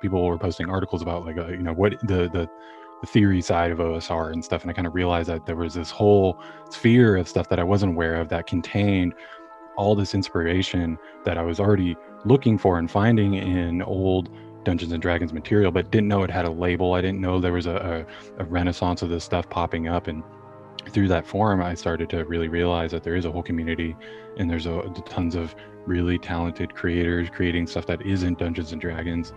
people were posting articles about like uh, you know what the the the theory side of OSR and stuff. And I kind of realized that there was this whole sphere of stuff that I wasn't aware of that contained all this inspiration that I was already looking for and finding in old Dungeons and Dragons material, but didn't know it had a label. I didn't know there was a, a, a renaissance of this stuff popping up. And through that forum, I started to really realize that there is a whole community and there's a, tons of really talented creators creating stuff that isn't Dungeons and Dragons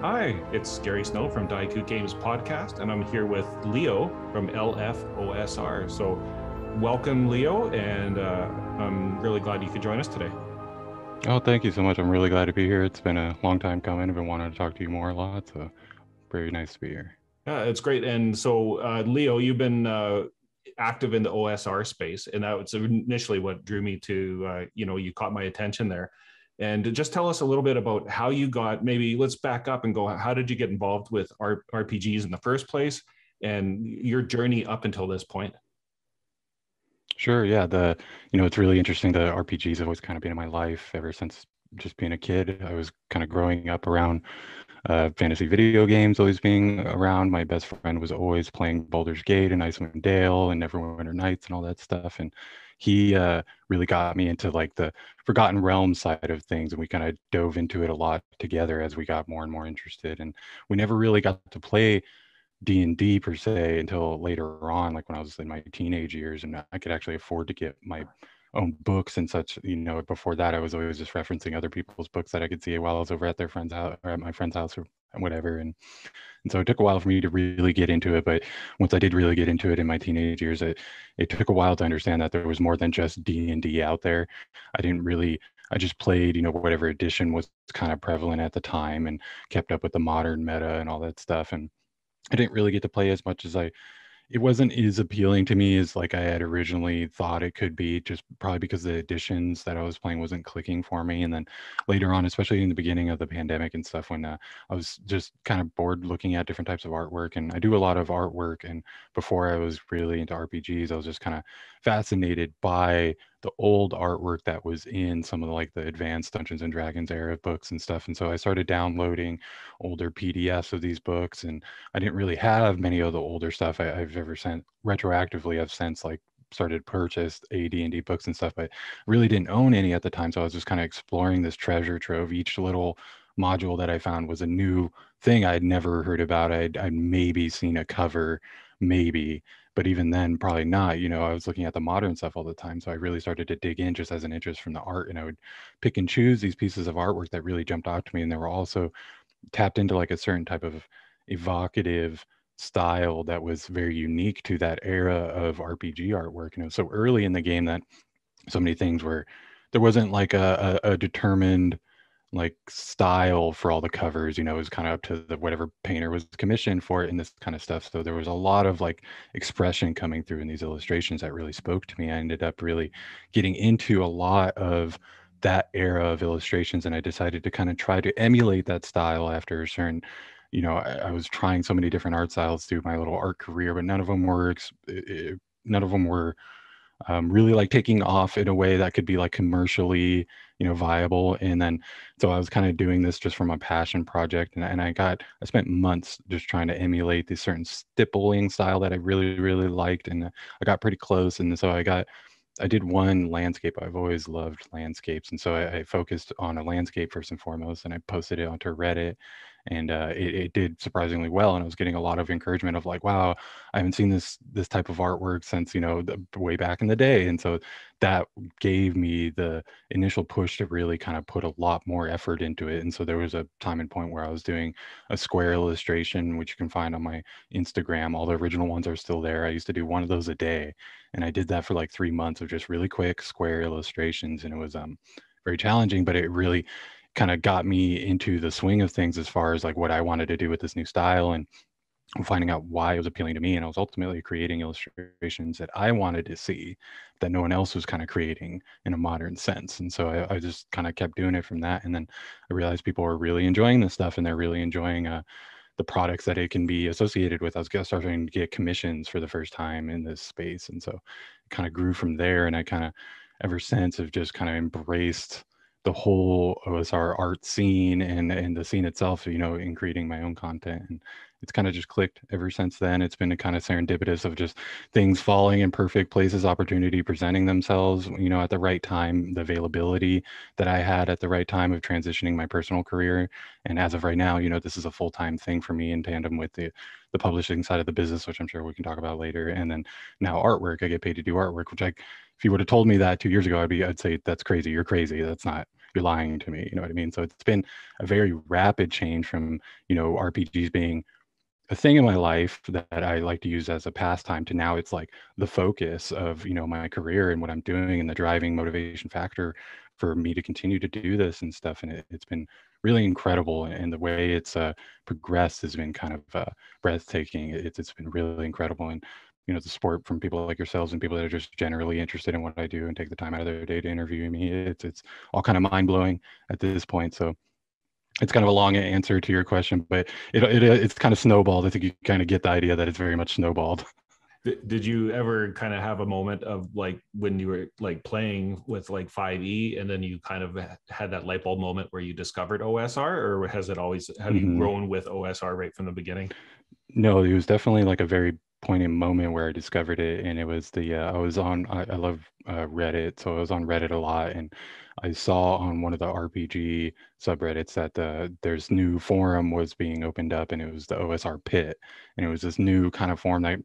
Hi, it's Gary Snow from Daiku Games Podcast, and I'm here with Leo from LFOSR. So, welcome, Leo, and uh, I'm really glad you could join us today. Oh, thank you so much. I'm really glad to be here. It's been a long time coming. I've been wanting to talk to you more a lot, so very nice to be here. Yeah, it's great. And so, uh, Leo, you've been uh, active in the OSR space, and that was initially what drew me to, uh, you know, you caught my attention there and just tell us a little bit about how you got maybe let's back up and go how did you get involved with R- rpgs in the first place and your journey up until this point? Sure yeah the you know it's really interesting the rpgs have always kind of been in my life ever since just being a kid. I was kind of growing up around uh, fantasy video games always being around. My best friend was always playing Baldur's Gate and Icewind Dale and Neverwinter Nights and all that stuff. And he uh, really got me into like the Forgotten Realm side of things, and we kind of dove into it a lot together as we got more and more interested. And we never really got to play D and D per se until later on, like when I was in my teenage years, and I could actually afford to get my own books and such. You know, before that, I was always just referencing other people's books that I could see while I was over at their friend's house or at my friend's house or whatever. And and so it took a while for me to really get into it. But once I did really get into it in my teenage years, it, it took a while to understand that there was more than just D and D out there. I didn't really, I just played, you know, whatever edition was kind of prevalent at the time and kept up with the modern meta and all that stuff. And I didn't really get to play as much as I it wasn't as appealing to me as like I had originally thought it could be, just probably because the editions that I was playing wasn't clicking for me. And then later on, especially in the beginning of the pandemic and stuff, when uh, I was just kind of bored looking at different types of artwork, and I do a lot of artwork. And before I was really into RPGs, I was just kind of fascinated by the old artwork that was in some of the like the advanced Dungeons and Dragons era books and stuff. And so I started downloading older PDFs of these books, and I didn't really have many of the older stuff I, have ever sent retroactively. I've since like started purchased AD&D books and stuff, but really didn't own any at the time. So I was just kind of exploring this treasure trove. Each little module that I found was a new thing I'd never heard about. I'd, I'd maybe seen a cover, maybe, but even then probably not you know i was looking at the modern stuff all the time so i really started to dig in just as an interest from the art and i would pick and choose these pieces of artwork that really jumped out to me and they were also tapped into like a certain type of evocative style that was very unique to that era of rpg artwork it was so early in the game that so many things were there wasn't like a, a, a determined like style for all the covers you know it was kind of up to the whatever painter was commissioned for it and this kind of stuff. So there was a lot of like expression coming through in these illustrations that really spoke to me. I ended up really getting into a lot of that era of illustrations and i decided to kind of try to emulate that style after a certain you know I, I was trying so many different art styles through my little art career but none of them were eh, eh, none of them were um, really like taking off in a way that could be like commercially you know viable. And then so i was kind of doing this just for my passion project and, and i got i spent months just trying to emulate this certain stippling style that i really really liked and i got pretty close and so i got i did one landscape i've always loved landscapes and so I, I focused on a landscape first and foremost and i posted it onto reddit and uh, it, it, did surprisingly well and i was getting a lot of encouragement of like wow i haven't seen this this type of artwork since you know the, way back in the day and so that gave me the initial push to really kind of put a lot more effort into it and so there was a time and point where i was doing a square illustration which you can find on my instagram all the original ones are still there i used to do one of those a day and i did that for like three months of just really quick square illustrations and it was um very challenging but it really kind of got me into the swing of things as far as like what I wanted to do with this new style and finding out why it was appealing to me. And I was ultimately creating illustrations that I wanted to see that no one else was kind of creating in a modern sense. And so I, I just kind of kept doing it from that. And then I realized people were really enjoying this stuff and they're really enjoying uh, the products that it can be associated with. I was starting to get commissions for the first time in this space. And so it kind of grew from there. And I kind of, ever since, have just kind of embraced the whole OSR art scene and and the scene itself, you know, in creating my own content. And it's kind of just clicked ever since then. It's been a kind of serendipitous of just things falling in perfect places, opportunity presenting themselves, you know, at the right time, the availability that I had at the right time of transitioning my personal career. And as of right now, you know, this is a full-time thing for me in tandem with the the publishing side of the business, which I'm sure we can talk about later. And then now artwork, I get paid to do artwork, which I if you would have told me that two years ago, I'd be I'd say that's crazy. You're crazy. That's not you're lying to me. You know what I mean? So it's been a very rapid change from, you know, RPGs being a thing in my life that I like to use as a pastime to now it's like the focus of you know my career and what I'm doing and the driving motivation factor for me to continue to do this and stuff and it, has been really incredible and the way it's uh, progressed has been kind of uh, breathtaking. It's, it's been really incredible and you know the support from people like yourselves and people that are just generally interested in what I do and take the time out of their day to interview me it's it's all kind of mind blowing at this point so it's kind of a long answer to your question, but it, it it's kind of snowballed. I think you kind of get the idea that it's very much snowballed. Did you ever kind of have a moment of like when you were like playing with like 5e and then you kind of had that light bulb moment where you discovered OSR or has it always have mm-hmm. you grown with OSR right from the beginning? No, it was definitely like a very poignant moment where I discovered it and it was the uh, I was on I, I love uh, Reddit so I was on Reddit a lot and I saw on one of the RPG subreddits that the there's new forum was being opened up and it was the OSR pit. And it was this new kind of forum that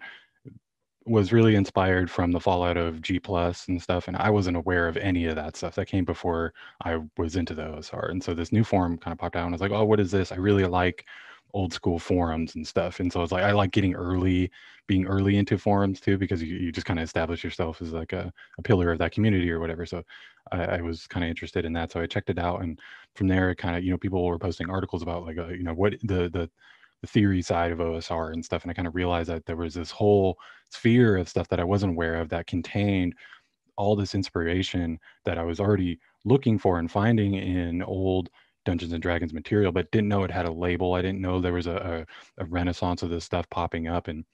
was really inspired from the fallout of G plus and stuff. And I wasn't aware of any of that stuff that came before I was into the OSR and so this new forum kind of popped out and I was like oh what is this? I really like old school forums and stuff. And so it's like I like getting early, being early into forums too, because you, you just kind of establish yourself as like a, a pillar of that community or whatever. So I, I was kind of interested in that. So I checked it out, and from there, kind of you know people were posting articles about like uh, you know what the the the theory side of OSR and stuff. And I kind of realized that there was this whole sphere of stuff that I wasn't aware of that contained all this inspiration that I was already looking for and finding in old Dungeons and Dragons material, but didn't know it had a label. I didn't know there was a, a, a renaissance of this stuff popping up. And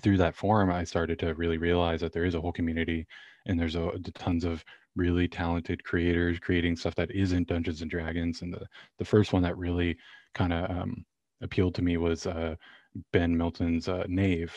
through that forum, I started to really realize that there is a whole community and there's a, tons of really talented creators creating stuff that isn't Dungeons and Dragons. And the, the first one that really kind of um, appealed to me was uh, Ben Milton's uh,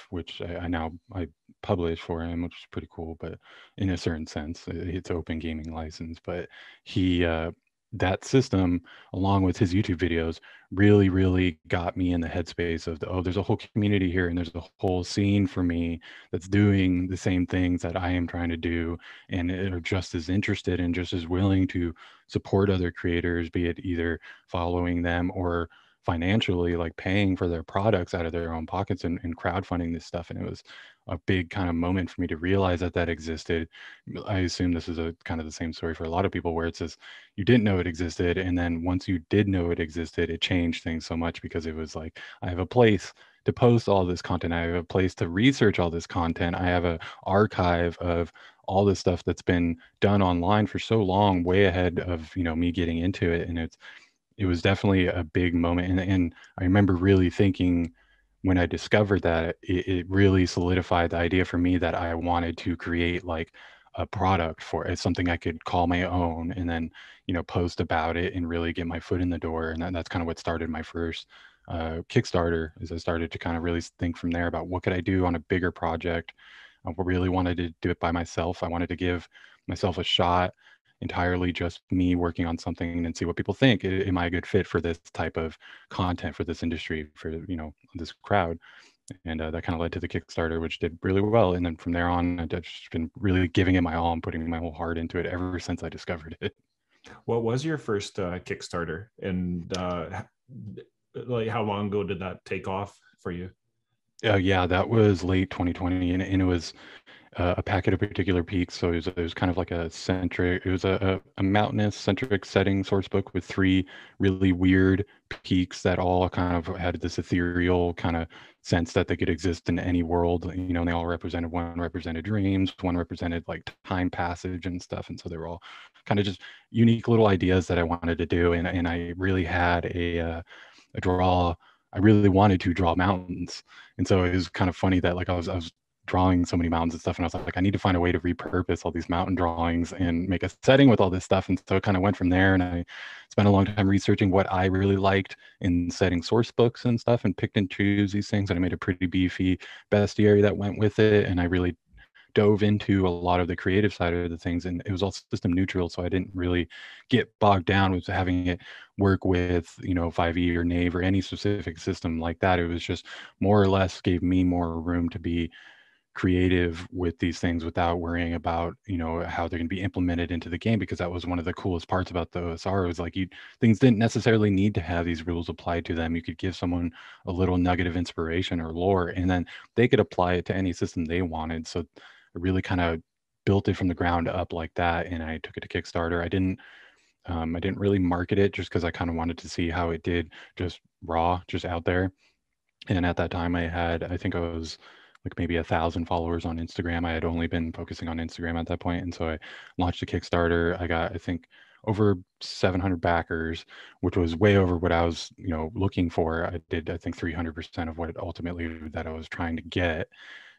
which I, I, now I publish for him, which is pretty cool. But in a certain sense, it's open gaming license. But he uh, that system along with his youtube videos really really got me in the headspace of the, oh there's a whole community here and there's a whole scene for me that's doing the same things that i am trying to do and are just as interested and just as willing to support other creators be it either following them or financially like paying for their products out of their own pockets and, and crowdfunding this stuff and it was a big kind of moment for me to realize that that existed. I assume this is a kind of the same story for a lot of people where it says you didn't know it existed. And then once you did know it existed, it changed things so much because it was like, I have a place to post all this content. I have a place to research all this content. I have an archive of all this stuff that's been done online for so long, way ahead of, you know, me getting into it. And it's, it was definitely a big moment. And, and I remember really thinking, when I discovered that, it, it, really solidified the idea for me that I wanted to create like a product for it, something I could call my own, and then you know post about it and really get my foot in the door. And that, that's kind of what started my first uh, Kickstarter. Is I started to kind of really think from there about what could I do on a bigger project. I really wanted to do it by myself. I wanted to give myself a shot entirely just me working on something and see what people think am i a good fit for this type of content for this industry for you know this crowd? And uh, that kind of led to the kickstarter which did really well and then from there on i've just been really giving it my all and putting my whole heart into it ever since i discovered it. What was your first uh, kickstarter? And uh, like how long ago did that take off for you? Uh, yeah that was late 2020 and, and it was uh, a packet of particular peaks. So it was, it was kind of like a centric, it was a, a, a mountainous centric setting source book with three really weird peaks that all kind of had this ethereal kind of sense that they could exist in any world. You know, and they all represented one represented dreams, one represented like time passage and stuff. And so they were all kind of just unique little ideas that I wanted to do. And, and I really had a, uh, a draw. I really wanted to draw mountains. And so it was kind of funny that like I was, I was drawing so many mountains and stuff and i was like i need to find a way to repurpose all these mountain drawings and make a setting with all this stuff and so it kind of went from there and i spent a long time researching what i really liked in setting source books and stuff and picked and choose these things and i made a pretty beefy bestiary that went with it and i really dove into a lot of the creative side of the things and it was all system neutral so i didn't really get bogged down with having it work with you know 5e or Knave or any specific system like that. It was just more or less gave me more room to be creative with these things without worrying about you know how they're going to be implemented into the game because that was one of the coolest parts about the OSR was like you things didn't necessarily need to have these rules applied to them. You could give someone a little nugget of inspiration or lore and then they could apply it to any system they wanted. So I really kind of built it from the ground up like that and I took it to Kickstarter. I didn't um, I didn't really market it just because I kind of wanted to see how it did just raw just out there. And at that time I had I think I was like maybe a thousand followers on Instagram. I had only been focusing on Instagram at that point, and so I launched a Kickstarter. I got I think over 700 backers, which was way over what I was you know looking for. I did I think 300% of what ultimately that I was trying to get,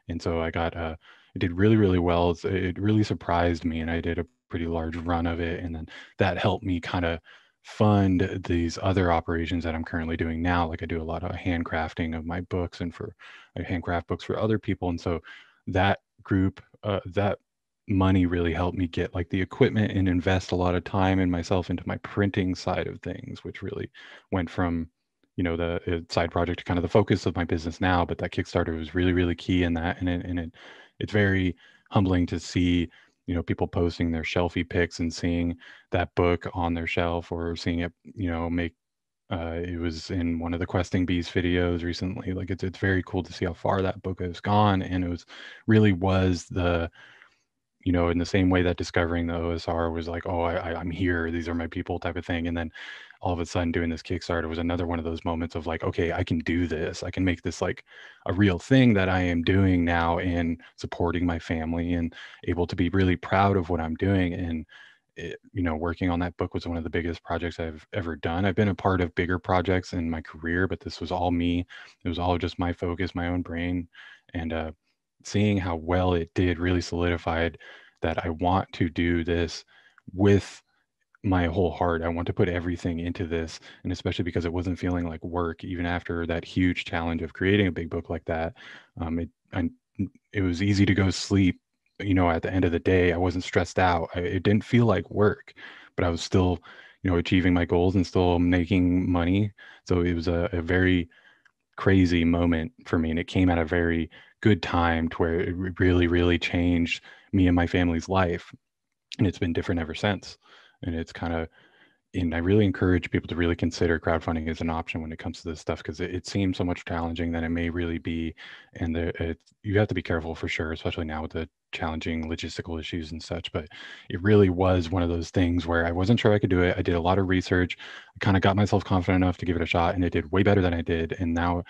and so I got uh, it did really really well. It really surprised me, and I did a pretty large run of it, and then that helped me kind of fund these other operations that I'm currently doing now. Like I do a lot of handcrafting of my books and for I handcraft books for other people. And so that group, uh, that money really helped me get like the equipment and invest a lot of time and myself into my printing side of things, which really went from, you know, the uh, side project to kind of the focus of my business now. But that Kickstarter was really, really key in that. And it, and it, it's very humbling to see you know people posting their shelfie pics and seeing that book on their shelf or seeing it you know make uh, it was in one of the Questing Beast videos recently like it's, it's very cool to see how far that book has gone and it was really was the you know in the same way that discovering the osr was like oh I, i'm here these are my people type of thing and then all of a sudden doing this Kickstarter was another one of those moments of like, okay, I can do this. I can make this like a real thing that I am doing now and supporting my family and able to be really proud of what I'm doing. And, it, you know, working on that book was one of the biggest projects I've ever done. I've been a part of bigger projects in my career, but this was all me. It was all just my focus, my own brain. And uh, seeing how well it did really solidified that I want to do this with my whole heart. I want to put everything into this, and especially because it wasn't feeling like work, even after that huge challenge of creating a big book like that. Um, it I, it was easy to go sleep. You know, at the end of the day, I wasn't stressed out. I, it didn't feel like work, but I was still, you know, achieving my goals and still making money. So it was a, a very crazy moment for me, and it came at a very good time to where it really, really changed me and my family's life, and it's been different ever since and it's kind of and I really encourage people to really consider crowdfunding as an option when it comes to this stuff because it, it, seems so much challenging than it may really be, and the, it, you have to be careful for sure, especially now with the challenging logistical issues and such. But it really was one of those things where I wasn't sure I could do it. I did a lot of research, I kind of got myself confident enough to give it a shot, and it did way better than I did. And now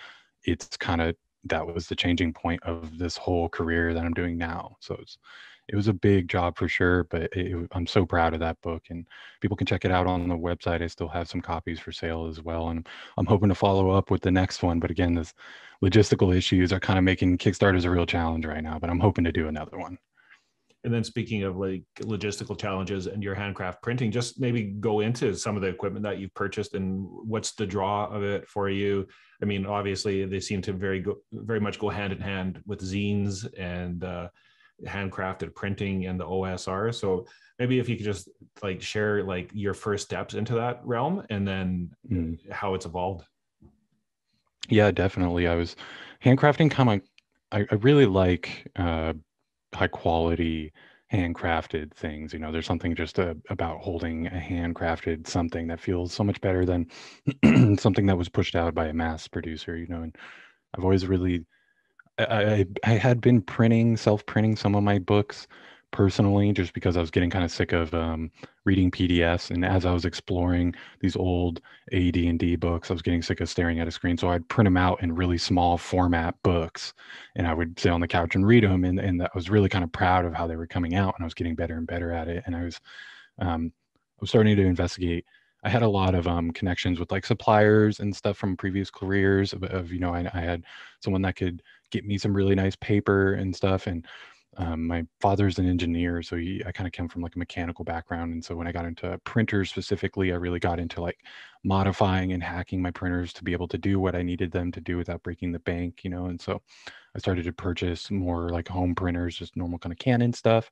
it's kind of that was the changing point of this whole career that I'm doing now. So it's it was a big job for sure, but it, I'm so proud of that book, and people can check it out on the website. I still have some copies for sale as well, and I'm hoping to follow up with the next one. But again, this logistical issues are kind of making Kickstarters a real challenge right now. But I'm hoping to do another one. And then speaking of like logistical challenges and your handcraft printing, just maybe go into some of the equipment that you've purchased and what's the draw of it for you. I mean, obviously they seem to very go, very much go hand in hand with zines and uh, handcrafted printing and the OSR. So maybe if you could just like share like your first steps into that realm and then mm. how it's evolved. Yeah, definitely. I was handcrafting kind of, I, I really like uh, high quality handcrafted things. You know, there's something just uh, about holding a handcrafted something that feels so much better than something that was pushed out by a mass producer, you know, and I've always really I, I had been printing, self-printing some of my books personally, just because I was getting kind of sick of um, reading PDFs. And as I was exploring these old AD&D books, I was getting sick of staring at a screen. So I'd print them out in really small format books, and I would sit on the couch and read them. And, and I was really kind of proud of how they were coming out, and I was getting better and better at it. And I was, um, I was starting to investigate I had a lot of um, connections with like suppliers and stuff from previous careers of, of you know, I, I, had someone that could get me some really nice paper and stuff. And um, my father's an engineer, so he, I kind of come from like a mechanical background. And so when I got into printers specifically, I really got into like modifying and hacking my printers to be able to do what I needed them to do without breaking the bank, you know. And so I started to purchase more like home printers, just normal kind of Canon stuff,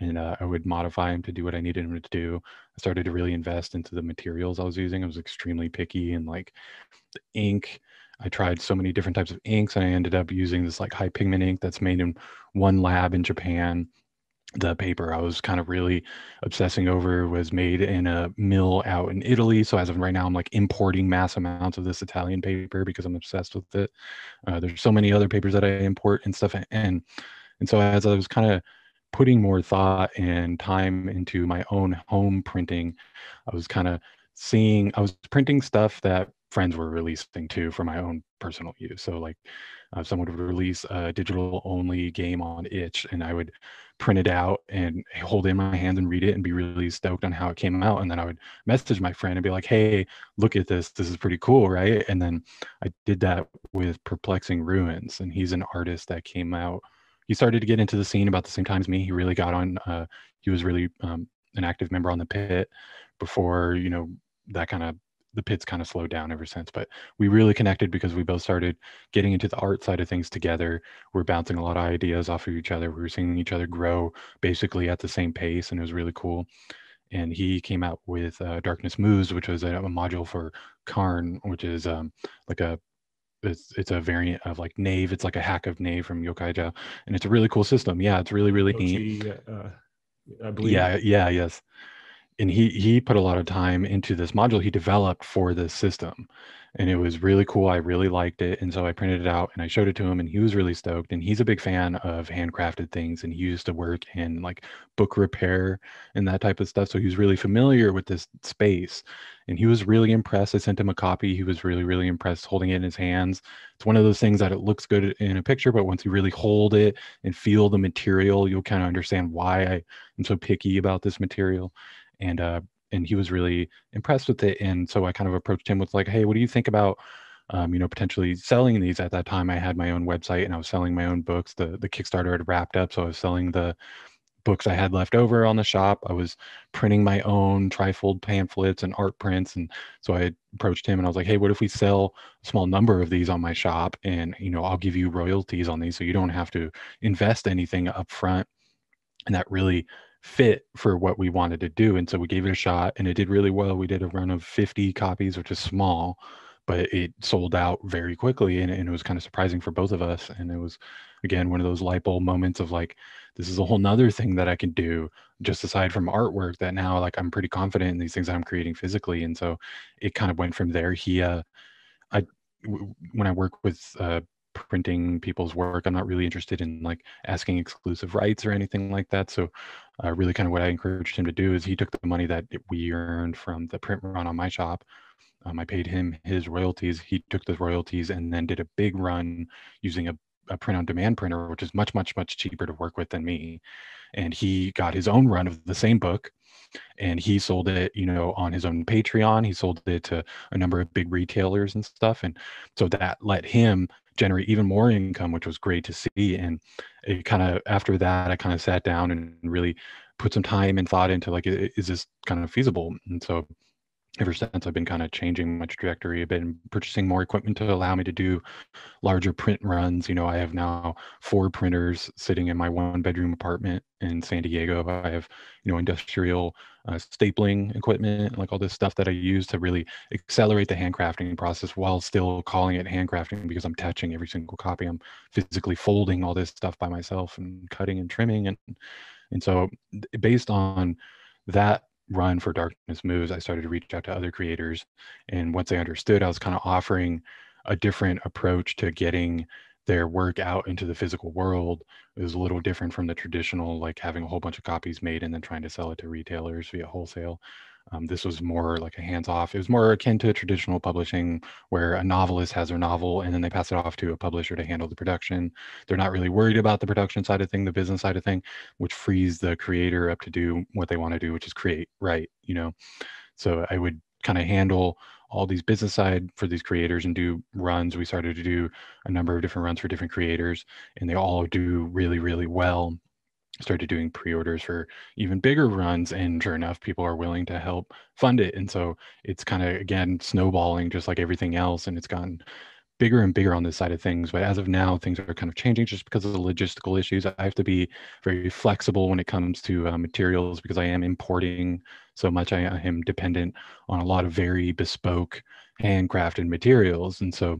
and uh, I would modify them to do what I needed them to do. I started to really invest into the materials I was using. I was extremely picky and like the ink I tried so many different types of inks and I ended up using this like high pigment ink that's made in one lab in Japan. The paper I was kind of really obsessing over was made in a mill out in Italy. So as of right now, I'm like importing mass amounts of this Italian paper because I'm obsessed with it. Uh, there's so many other papers that I import and stuff. And and so as I was kind of putting more thought and time into my own home printing, I was kind of seeing I was printing stuff that friends were releasing too for my own personal use. So like uh, someone would release a digital only game on itch and I would print it out and hold it in my hands and read it and be really stoked on how it came out. And then I would message my friend and be like, hey, look at this. This is pretty cool, right? And then I did that with Perplexing Ruins. And he's an artist that came out. He started to get into the scene about the same time as me. He really got on, uh, he was really um, an active member on the pit before, you know, that kind of the pits kind of slowed down ever since but we really connected because we both started getting into the art side of things together we're bouncing a lot of ideas off of each other we were seeing each other grow basically at the same pace and it was really cool and he came out with uh, darkness moves which was a, a module for Cairn which is um, like a it's it's a variant of like Knave. It's like a hack of Knave from Yochai Gal, and it's a really cool system. Yeah, it's really really neat. Uh, I believe. Yeah, yeah, yes and he he put a lot of time into this module he developed for this system and it was really cool i really liked it and so i printed it out and i showed it to him and he was really stoked and he's a big fan of handcrafted things and he used to work in like book repair and that type of stuff so he was really familiar with this space and he was really impressed i sent him a copy he was really really impressed holding it in his hands. It's one of those things that it looks good in a picture but once you really hold it and feel the material you'll kind of understand why i am so picky about this material and uh, and he was really impressed with it. And so I kind of approached him with like, hey, what do you think about um, you know, potentially selling these. At that time, I had my own website and I was selling my own books. The the Kickstarter had wrapped up, so I was selling the books I had left over on the shop. I was printing my own trifold pamphlets and art prints, and so I approached him and I was like, "Hey, what if we sell a small number of these on my shop, and you know, I'll give you royalties on these, so you don't have to invest anything up front." And that really fit for what we wanted to do. And so we gave it a shot and it did really well. We did a run of 50 copies, which is small, but it sold out very quickly. And, and it was kind of surprising for both of us. And it was, again, one of those light bulb moments of like, this is a whole nother thing that I can do just aside from artwork that now like I'm pretty confident in these things I'm creating physically. And so it kind of went from there. He, uh, I, when I work with uh, printing people's work. I'm not really interested in like asking exclusive rights or anything like that. So, uh, really, kind of what I encouraged him to do is he took the money that we earned from the print run on my shop. Um, I paid him his royalties. He took the royalties and then did a big run using a, a print on demand printer, which is much, much, much cheaper to work with than me. And he got his own run of the same book and he sold it you know on his own patreon he sold it to a number of big retailers and stuff and so that let him generate even more income, which was great to see. And it kind of after that, I kind of sat down and really put some time and thought into like, is this kind of feasible? And so ever since I've been kind of changing my trajectory. I've been purchasing more equipment to allow me to do larger print runs. You know, I have now four printers sitting in my one bedroom apartment in San Diego. I have, you know, industrial uh, stapling equipment, like all this stuff that I use to really accelerate the handcrafting process while still calling it handcrafting because I'm touching every single copy. I'm physically folding all this stuff by myself and cutting and trimming. And, and so based on that run for darkness moves i started to reach out to other creators and once i understood i was kind of offering a different approach to getting their work out into the physical world is a little different from the traditional like having a whole bunch of copies made and then trying to sell it to retailers via wholesale um, this was more like a hands off. It was more akin to traditional publishing where a novelist has their novel and then they pass it off to a publisher to handle the production. They're not really worried about the production side of thing, the business side of thing, which frees the creator up to do what they want to do, which is create, right? You know, so I would kind of handle all these business side for these creators and do runs. We started to do a number of different runs for different creators, and they all do really, really well. Started doing pre-orders for even bigger runs, and sure enough, people are willing to help fund it. And so it's kind of again snowballing, just like everything else, and it's gotten bigger and bigger on this side of things. But as of now, things are kind of changing just because of the logistical issues. I have to be very flexible when it comes to uh, materials because I am importing so much. I am dependent on a lot of very bespoke, handcrafted materials. And so,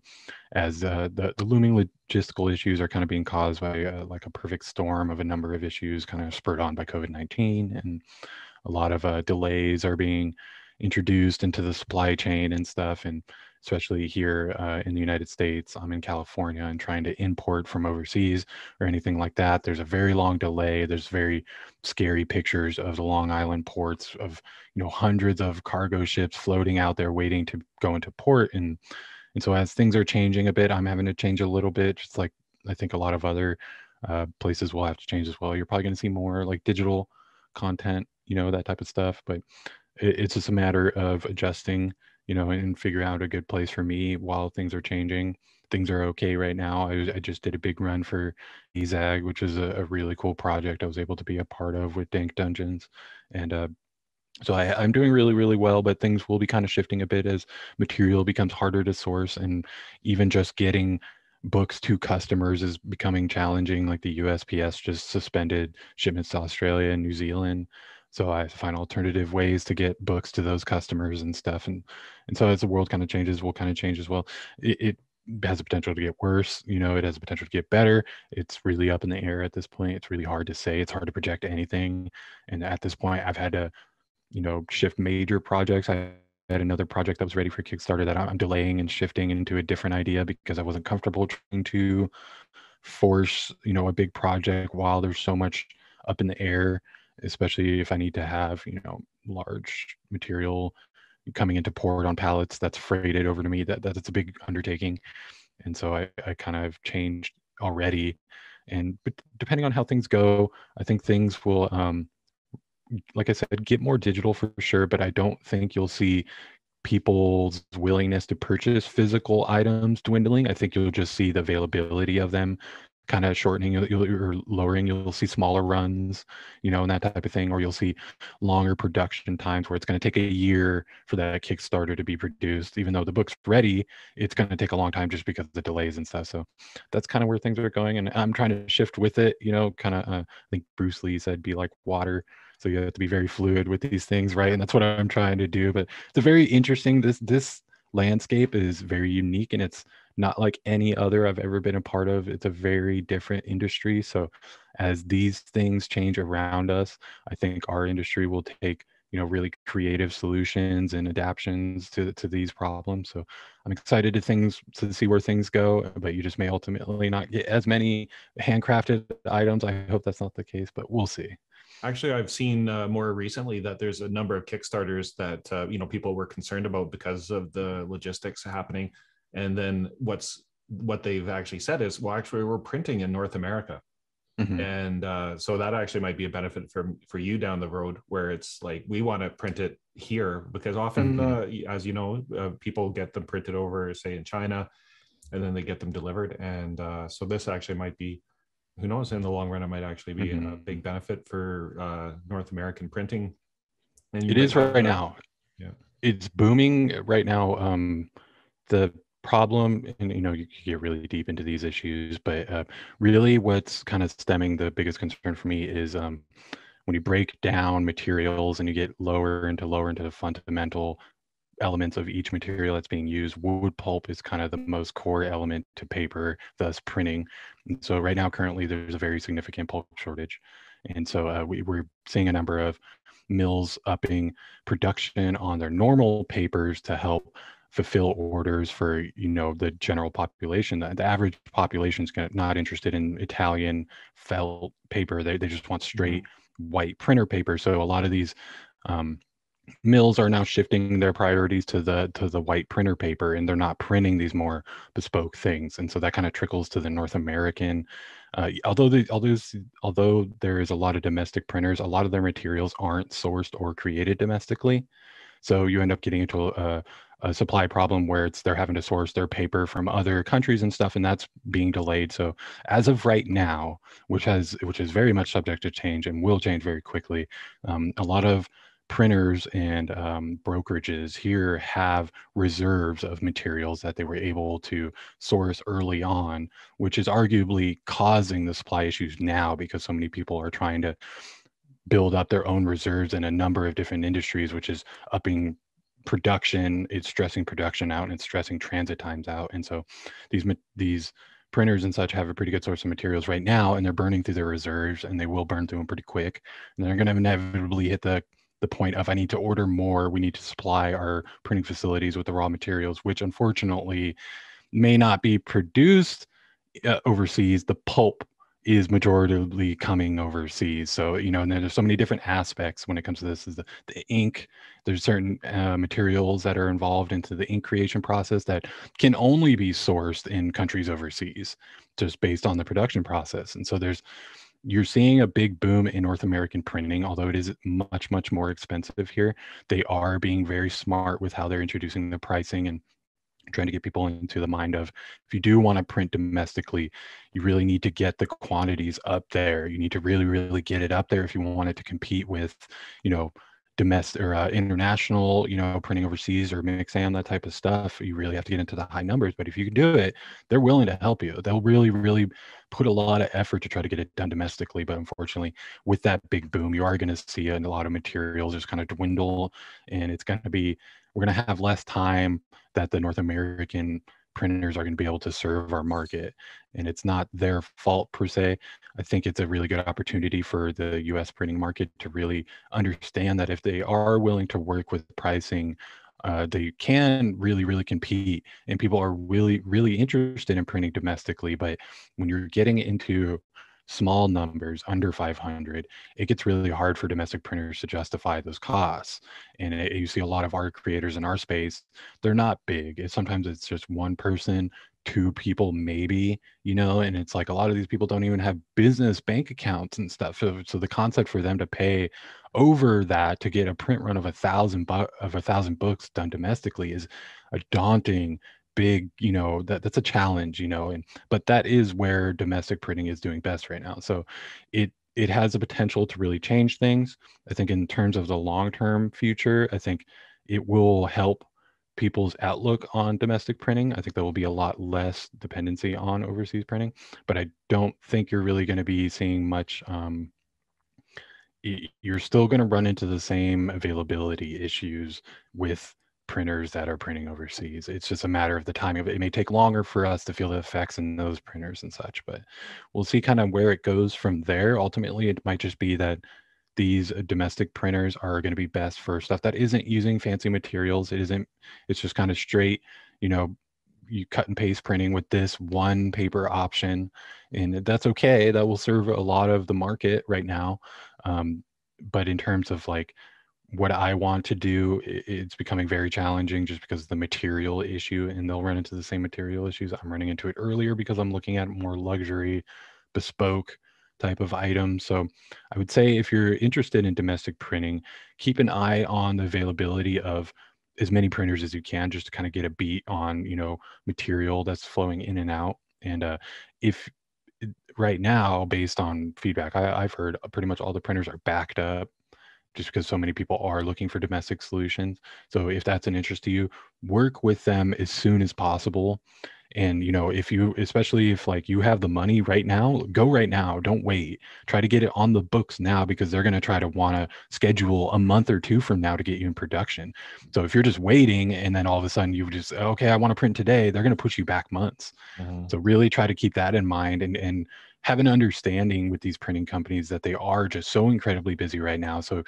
as uh, the, the looming logistical issues are kind of being caused by uh, like a perfect storm of a number of issues, kind of spurred on by COVID 19, and a lot of uh, delays are being introduced into the supply chain and stuff. And especially here uh, in the United States. I'm in California and trying to import from overseas or anything like that. There's a very long delay. There's very scary pictures of the Long Island ports of you know hundreds of cargo ships floating out there waiting to go into port and and so as things are changing a bit, I'm having to change a little bit, just like I think a lot of other uh, places will have to change as well. You're probably going to see more like digital content, you know, that type of stuff. But it, it's just a matter of adjusting you know, and figure out a good place for me while things are changing. Things are okay right now. I, I just did a big run for EZAG, which is a, a, really cool project I was able to be a part of with Dank Dungeons. And uh, so I, I'm doing really, really well, but things will be kind of shifting a bit as material becomes harder to source and even just getting books to customers is becoming challenging. Like the USPS just suspended shipments to Australia and New Zealand so i find alternative ways to get books to those customers and stuff and and so as the world kind of changes we'll kind of change as well. It, it has the potential to get worse you know it has the potential to get better. It's really up in the air at this point. It's really hard to say. It's hard to project anything and at this point i've had to you know shift major projects. I had another project that was ready for kickstarter that i'm delaying and shifting into a different idea because i wasn't comfortable trying to force you know a big project while there's so much up in the air especially if I need to have, you know, large material coming into port on pallets that's freighted over to me. That that's a big undertaking. And so I, I kind of changed already. And but depending on how things go, I think things will um like I said, get more digital for sure, but I don't think you'll see people's willingness to purchase physical items dwindling. I think you'll just see the availability of them kind of shortening or lowering you'll see smaller runs you know and that type of thing or you'll see longer production times where it's going to take a year for that kickstarter to be produced even though the book's ready it's going to take a long time just because of the delays and stuff. So that's kind of where things are going and i'm trying to shift with it you know kind of uh, i think bruce lee said be like water so you have to be very fluid with these things right? And that's what i'm trying to do but it's a very interesting this this landscape is very unique and it's not like any other I've ever been a part of. It's a very different industry. So as these things change around us, I think our industry will take you know really creative solutions and adaptations to to these problems so i'm excited to things to see where things go but you just may ultimately not get as many handcrafted items i hope that's not the case but we'll see actually i've seen uh, more recently that there's a number of kickstarters that uh, you know people were concerned about because of the logistics happening and then what's what they've actually said is well actually we're printing in north america. Mm-hmm. and uh, so that actually might be a benefit for for you down the road where it's like we want to print it here because often mm-hmm. uh, as you know uh, people get them printed over say in china and then they get them delivered. And uh, so this actually might be who knows in the long run it might actually be mm-hmm. a big benefit for uh, north american printing. And it is right now. Yeah. It's booming right now. Um the problem and you know you get really deep into these issues but uh, really what's kind of stemming the biggest concern for me is um, when you break down materials and you get lower into lower into the fundamental elements of each material that's being used wood pulp is kind of the most core element to paper thus printing. And so right now currently there's a very significant pulp shortage. And so uh, we, we're seeing a number of mills upping production on their normal papers to help fulfill orders for you know the general population the, the average population is not interested in italian felt paper. They, they just want straight mm-hmm. white printer paper. So a lot of these um, mills are now shifting their priorities to the to the white printer paper and they're not printing these more bespoke things. And so that kind of trickles to the north american uh, although the, although although there is a lot of domestic printers a lot of their materials aren't sourced or created domestically So you end up getting into a, a supply problem where it's they're having to source their paper from other countries and stuff, and that's being delayed. So as of right now, which has which is very much subject to change and will change very quickly, um, a lot of printers and um, brokerages here have reserves of materials that they were able to source early on, which is arguably causing the supply issues now because so many people are trying to build up their own reserves in a number of different industries, which is upping production, it's stressing production out, and it's stressing transit times out. And so these these printers and such have a pretty good source of materials right now, and they're burning through their reserves, and they will burn through them pretty quick. And they're going to inevitably hit the the point of I need to order more. We need to supply our printing facilities with the raw materials, which unfortunately may not be produced uh, overseas. The pulp is majoritively coming overseas. So, you know, and there's so many different aspects when it comes to this is the, the ink, there's certain uh, materials that are involved into the ink creation process that can only be sourced in countries overseas just based on the production process. And so there's, you're seeing a big boom in North American printing, although it is much, much more expensive here. They are being very smart with how they're introducing the pricing and trying to get people into the mind of if you do want to print domestically, you really need to get the quantities up there. You need to really, really get it up there if you want it to compete with, you know, domestic or uh, international, you know, printing overseas or mixam, that type of stuff. You really have to get into the high numbers. But if you can do it, they're willing to help you. They'll really, really put a lot of effort to try to get it done domestically. But unfortunately, with that big boom, you are going to see a, a lot of materials just kind of dwindle, and it's going to be we're going to have less time that the North American printers are going to be able to serve our market and it's not their fault per se. I think it's a really good opportunity for the us printing market to really understand that if they are willing to work with pricing uh, they can really really compete and people are really really interested in printing domestically but when you're getting into small numbers under 500 it gets really hard for domestic printers to justify those costs and it, you see a lot of art creators in our space they're not big it's, sometimes it's just one person two people maybe you know and it's like a lot of these people don't even have business bank accounts and stuff so, so the concept for them to pay over that to get a print run of a thousand bu- of a thousand books done domestically is a daunting big you know that that's a challenge you know and but that is where domestic printing is doing best right now. So it it has the potential to really change things. I think in terms of the long term future i think it will help people's outlook on domestic printing. I think there will be a lot less dependency on overseas printing but i don't think you're really going to be seeing much um, you're still going to run into the same availability issues with printers that are printing overseas. It's just a matter of the timing of it. It may take longer for us to feel the effects in those printers and such, but we'll see kind of where it goes from there. Ultimately, it might just be that these uh, domestic printers are going to be best for stuff that isn't using fancy materials. It isn't, it's just kind of straight, you know, you cut and paste printing with this one paper option. And that's okay. That will serve a lot of the market right now. Um, but in terms of like what I want to do, it's becoming very challenging just because of the material issue, and they'll run into the same material issues. I'm running into it earlier because I'm looking at more luxury, bespoke type of items. So I would say if you're interested in domestic printing, keep an eye on the availability of as many printers as you can just to kind of get a beat on, you know, material that's flowing in and out. And uh, if right now, based on feedback I, I've heard, pretty much all the printers are backed up just because so many people are looking for domestic solutions. So if that's an interest to you, work with them as soon as possible. And you know, if you especially if like you have the money right now, go right now. Don't wait. Try to get it on the books now because they're going to try to want to schedule a month or two from now to get you in production. So if you're just waiting and then all of a sudden you just okay, I want to print today, they're going to push you back months. Mm-hmm. So really try to keep that in mind and and have an understanding with these printing companies that they are just so incredibly busy right now. So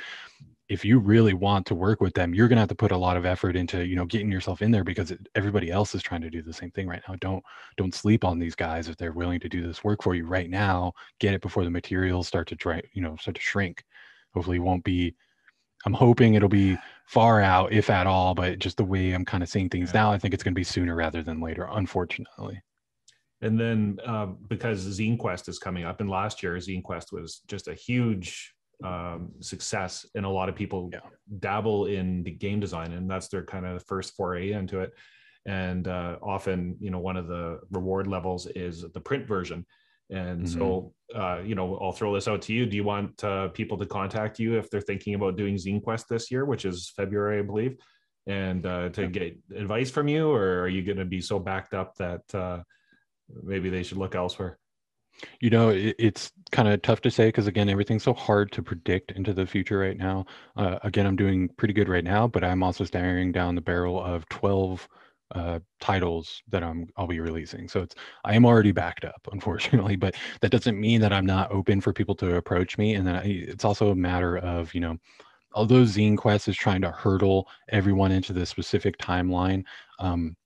if you really want to work with them, you're going to have to put a lot of effort into, you know, getting yourself in there because everybody else is trying to do the same thing right now. Don't don't sleep on these guys if they're willing to do this work for you right now. Get it before the materials start to dry, you know, start to shrink. Hopefully, it won't be. I'm hoping it'll be far out, if at all. But just the way I'm kind of seeing things yeah. now, I think it's going to be sooner rather than later. Unfortunately. And then uh, because ZineQuest is coming up, and last year ZineQuest was just a huge um, success, and a lot of people Yeah. dabble in the game design, and that's their kind of first foray into it. And uh, often, you know, one of the reward levels is the print version. And so, uh, you know, I'll throw this out to you. Do you want uh, people to contact you if they're thinking about doing Zine Quest this year, which is February, I believe, and uh, to get advice from you, or are you going to be so backed up that uh, maybe they should look elsewhere? You know, it, it's kind of tough to say because again, everything's so hard to predict into the future right now. Uh, again, I'm doing pretty good right now, but I'm also staring down the barrel of 12 uh, titles that I'm I'll be releasing. So it's I am already backed up, unfortunately, but that doesn't mean that I'm not open for people to approach me. And then I, it's also a matter of you know, although Zine Quest is trying to hurdle everyone into this specific timeline. Um,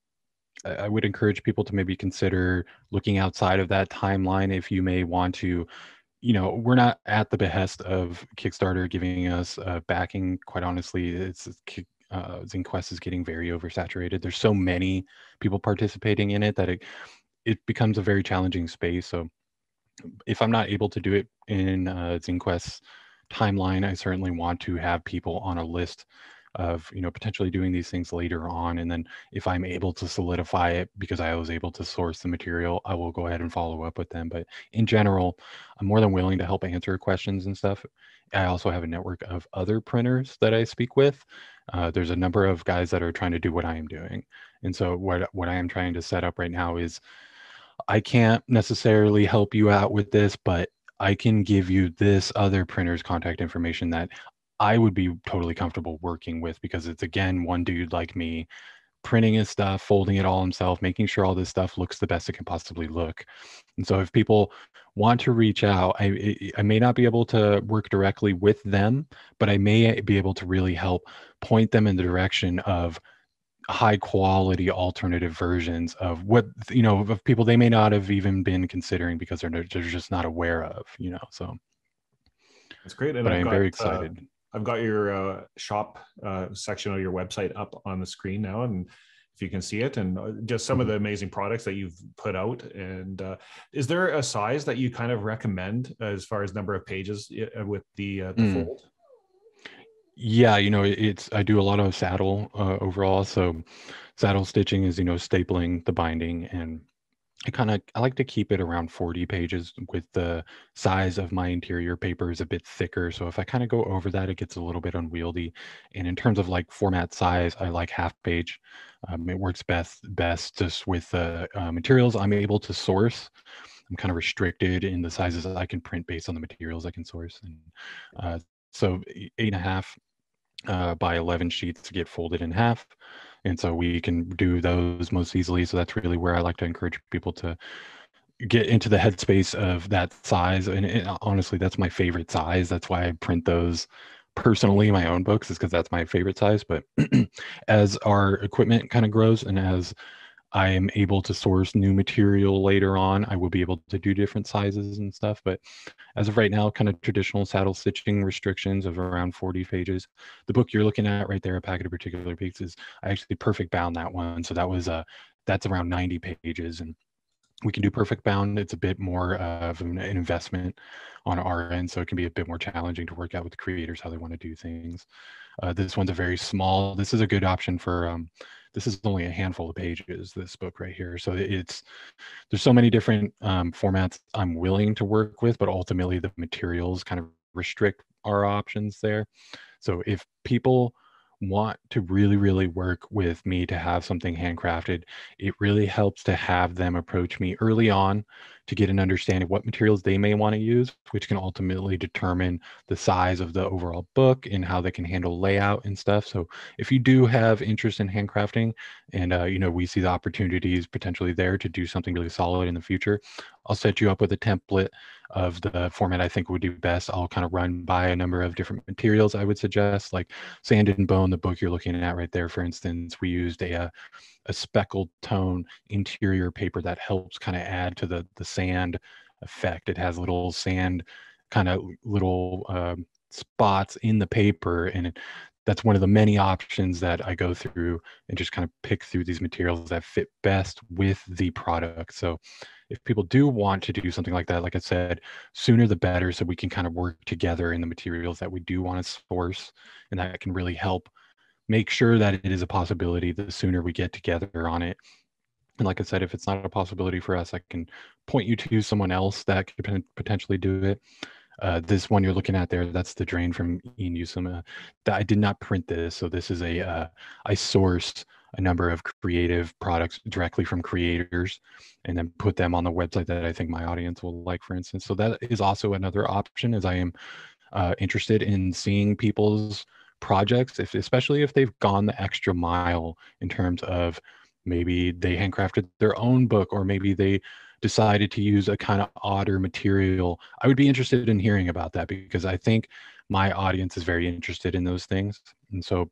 I would encourage people to maybe consider looking outside of that timeline if you may want to. You know, we're not at the behest of Kickstarter giving us uh, backing. Quite honestly, it's, uh, Zine is getting very oversaturated. There's so many people participating in it that it it becomes a very challenging space. So if I'm not able to do it in uh, Zine Quest's timeline, I certainly want to have people on a list of you know potentially doing these things later on and then if i'm able to solidify it because i was able to source the material i will go ahead and follow up with them. But in general i'm more than willing to help answer questions and stuff. I also have a network of other printers that i speak with. Uh, there's a number of guys that are trying to do what i am doing. And so what what i am trying to set up right now is i can't necessarily help you out with this but I can give you this other printer's contact information that I would be totally comfortable working with because it's again one dude like me printing his stuff, folding it all himself, making sure all this stuff looks the best it can possibly look. And so if people want to reach out, I I may not be able to work directly with them, but I may be able to really help point them in the direction of high quality alternative versions of what you know of people they may not have even been considering because they're, they're just not aware of you know so That's great. And but i'm very uh, excited I've got your uh, shop uh, section of your website up on the screen now, and if you can see it, and uh, just some of Mm-hmm. the amazing products that you've put out. And uh, is there a size that you kind of recommend as far as number of pages uh, with the uh, the Mm. fold? Yeah, you know, it's I do a lot of saddle uh, overall. So saddle stitching is, you know, stapling the binding and I kind of I like to keep it around 40 pages with the size of my interior paper is a bit thicker. So if I kind of go over that, it gets a little bit unwieldy. And in terms of like format size, I like half page. Um, it works best best just with the uh, materials I'm able to source. I'm kind of restricted in the sizes I can print based on the materials I can source. And uh, so eight and a half uh, by 11 sheets get folded in half. And so we can do those most easily. So that's really where I like to encourage people to get into the headspace of that size. And it, uh, honestly, that's my favorite size. That's why I print those personally my own books is because that's my favorite size. But as our equipment kind of grows and as I am able to source new material later on. I will be able to do different sizes and stuff. But as of right now, kind of traditional saddle stitching restrictions of around 40 pages. The book you're looking at right there, A Packet of Particular Pieces, I actually perfect bound that one. So that was uh, that's around 90 pages. And we can do perfect bound. It's a bit more of an investment on our end. So it can be a bit more challenging to work out with the creators how they want to do things. Uh, this one's a very small, this is a good option for um, this is only a handful of pages this book right here. So it's there's so many different um, formats i'm willing to work with but ultimately the materials kind of restrict our options there. So if people want to really really work with me to have something handcrafted it really helps to have them approach me early on to get an understanding of what materials they may want to use which can ultimately determine the size of the overall book and how they can handle layout and stuff. So if you do have interest in handcrafting and uh, you know we see the opportunities potentially there to do something really solid in the future i'll set you up with a template of the format i think would do best i'll kind of run by a number of different materials i would suggest like sand and bone the book you're looking at right there for instance we used a, uh, a speckled tone interior paper that helps kind of add to the the sand effect it has little sand kind of little um, spots in the paper and it, that's one of the many options that I go through and just kind of pick through these materials that fit best with the product. So if people do want to do something like that, like I said, sooner the better, so we can kind of work together in the materials that we do want to source, and that can really help make sure that it is a possibility. The sooner we get together on it, and like I said, if it's not a possibility for us, I can point you to someone else that could potentially do it. Uh, this one you're looking at there, that's the drain from Ian. Uh, that I did not print this, so this is a uh, I sourced a number of creative products directly from creators and then put them on the website that I think my audience will like, for instance. So that is also another option as I am uh, interested in seeing people's projects, if especially if they've gone the extra mile in terms of maybe they handcrafted their own book or maybe they decided to use a kind of odder material, I would be interested in hearing about that because I think my audience is very interested in those things. And so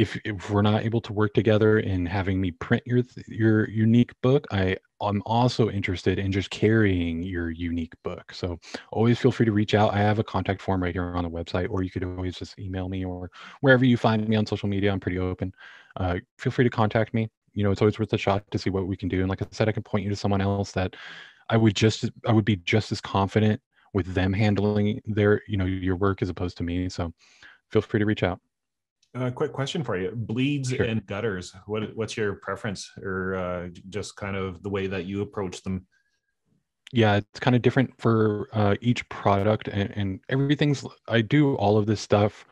if, if we're not able to work together in having me print your your unique book, I I'm also interested in just carrying your unique book. So always feel free to reach out. I have a contact form right here on the website, or you could always just email me or wherever you find me on social media. I'm pretty open. Uh, feel free to contact me you know it's always worth a shot to see what we can do and like i said i can point you to someone else that i would just i would be just as confident with them handling their you know your work as opposed to me so feel free to reach out a uh, quick question for you bleeds sure. and gutters what what's your preference or uh, just kind of the way that you approach them yeah it's kind of different for uh, each product and, and everything's i do all of this stuff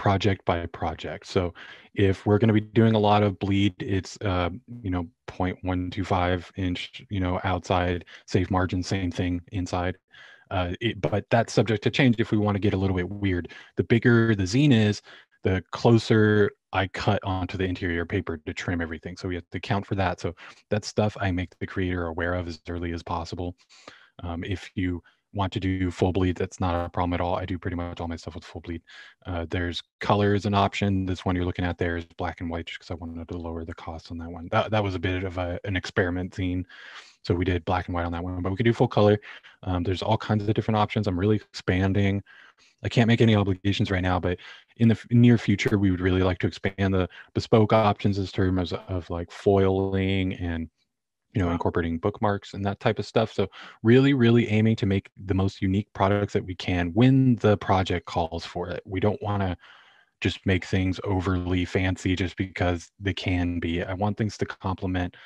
project by project. So if we're going to be doing a lot of bleed, it's uh, you know 0.125 inch, you know outside safe margin, same thing inside. Uh, it, but that's subject to change if we want to get a little bit weird. The bigger the zine is, the closer I cut onto the interior paper to trim everything. So we have to count for that. So that stuff I make the creator aware of as early as possible. Um, if you want to do full bleed, that's not a problem at all. I do pretty much all my stuff with full bleed. Uh, there's color as an option. This one you're looking at there is black and white just because I wanted to lower the cost on that one. That, that was a bit of a, an experiment zine. So we did black and white on that one, but we could do full color. Um, there's all kinds of different options. I'm really expanding. I can't make any obligations right now, but in the near future, we would really like to expand the bespoke options as terms of, of like foiling and you know, incorporating bookmarks and that type of stuff. So really, really aiming to make the most unique products that we can when the project calls for it. We don't want to just make things overly fancy just because they can be. I want things to complement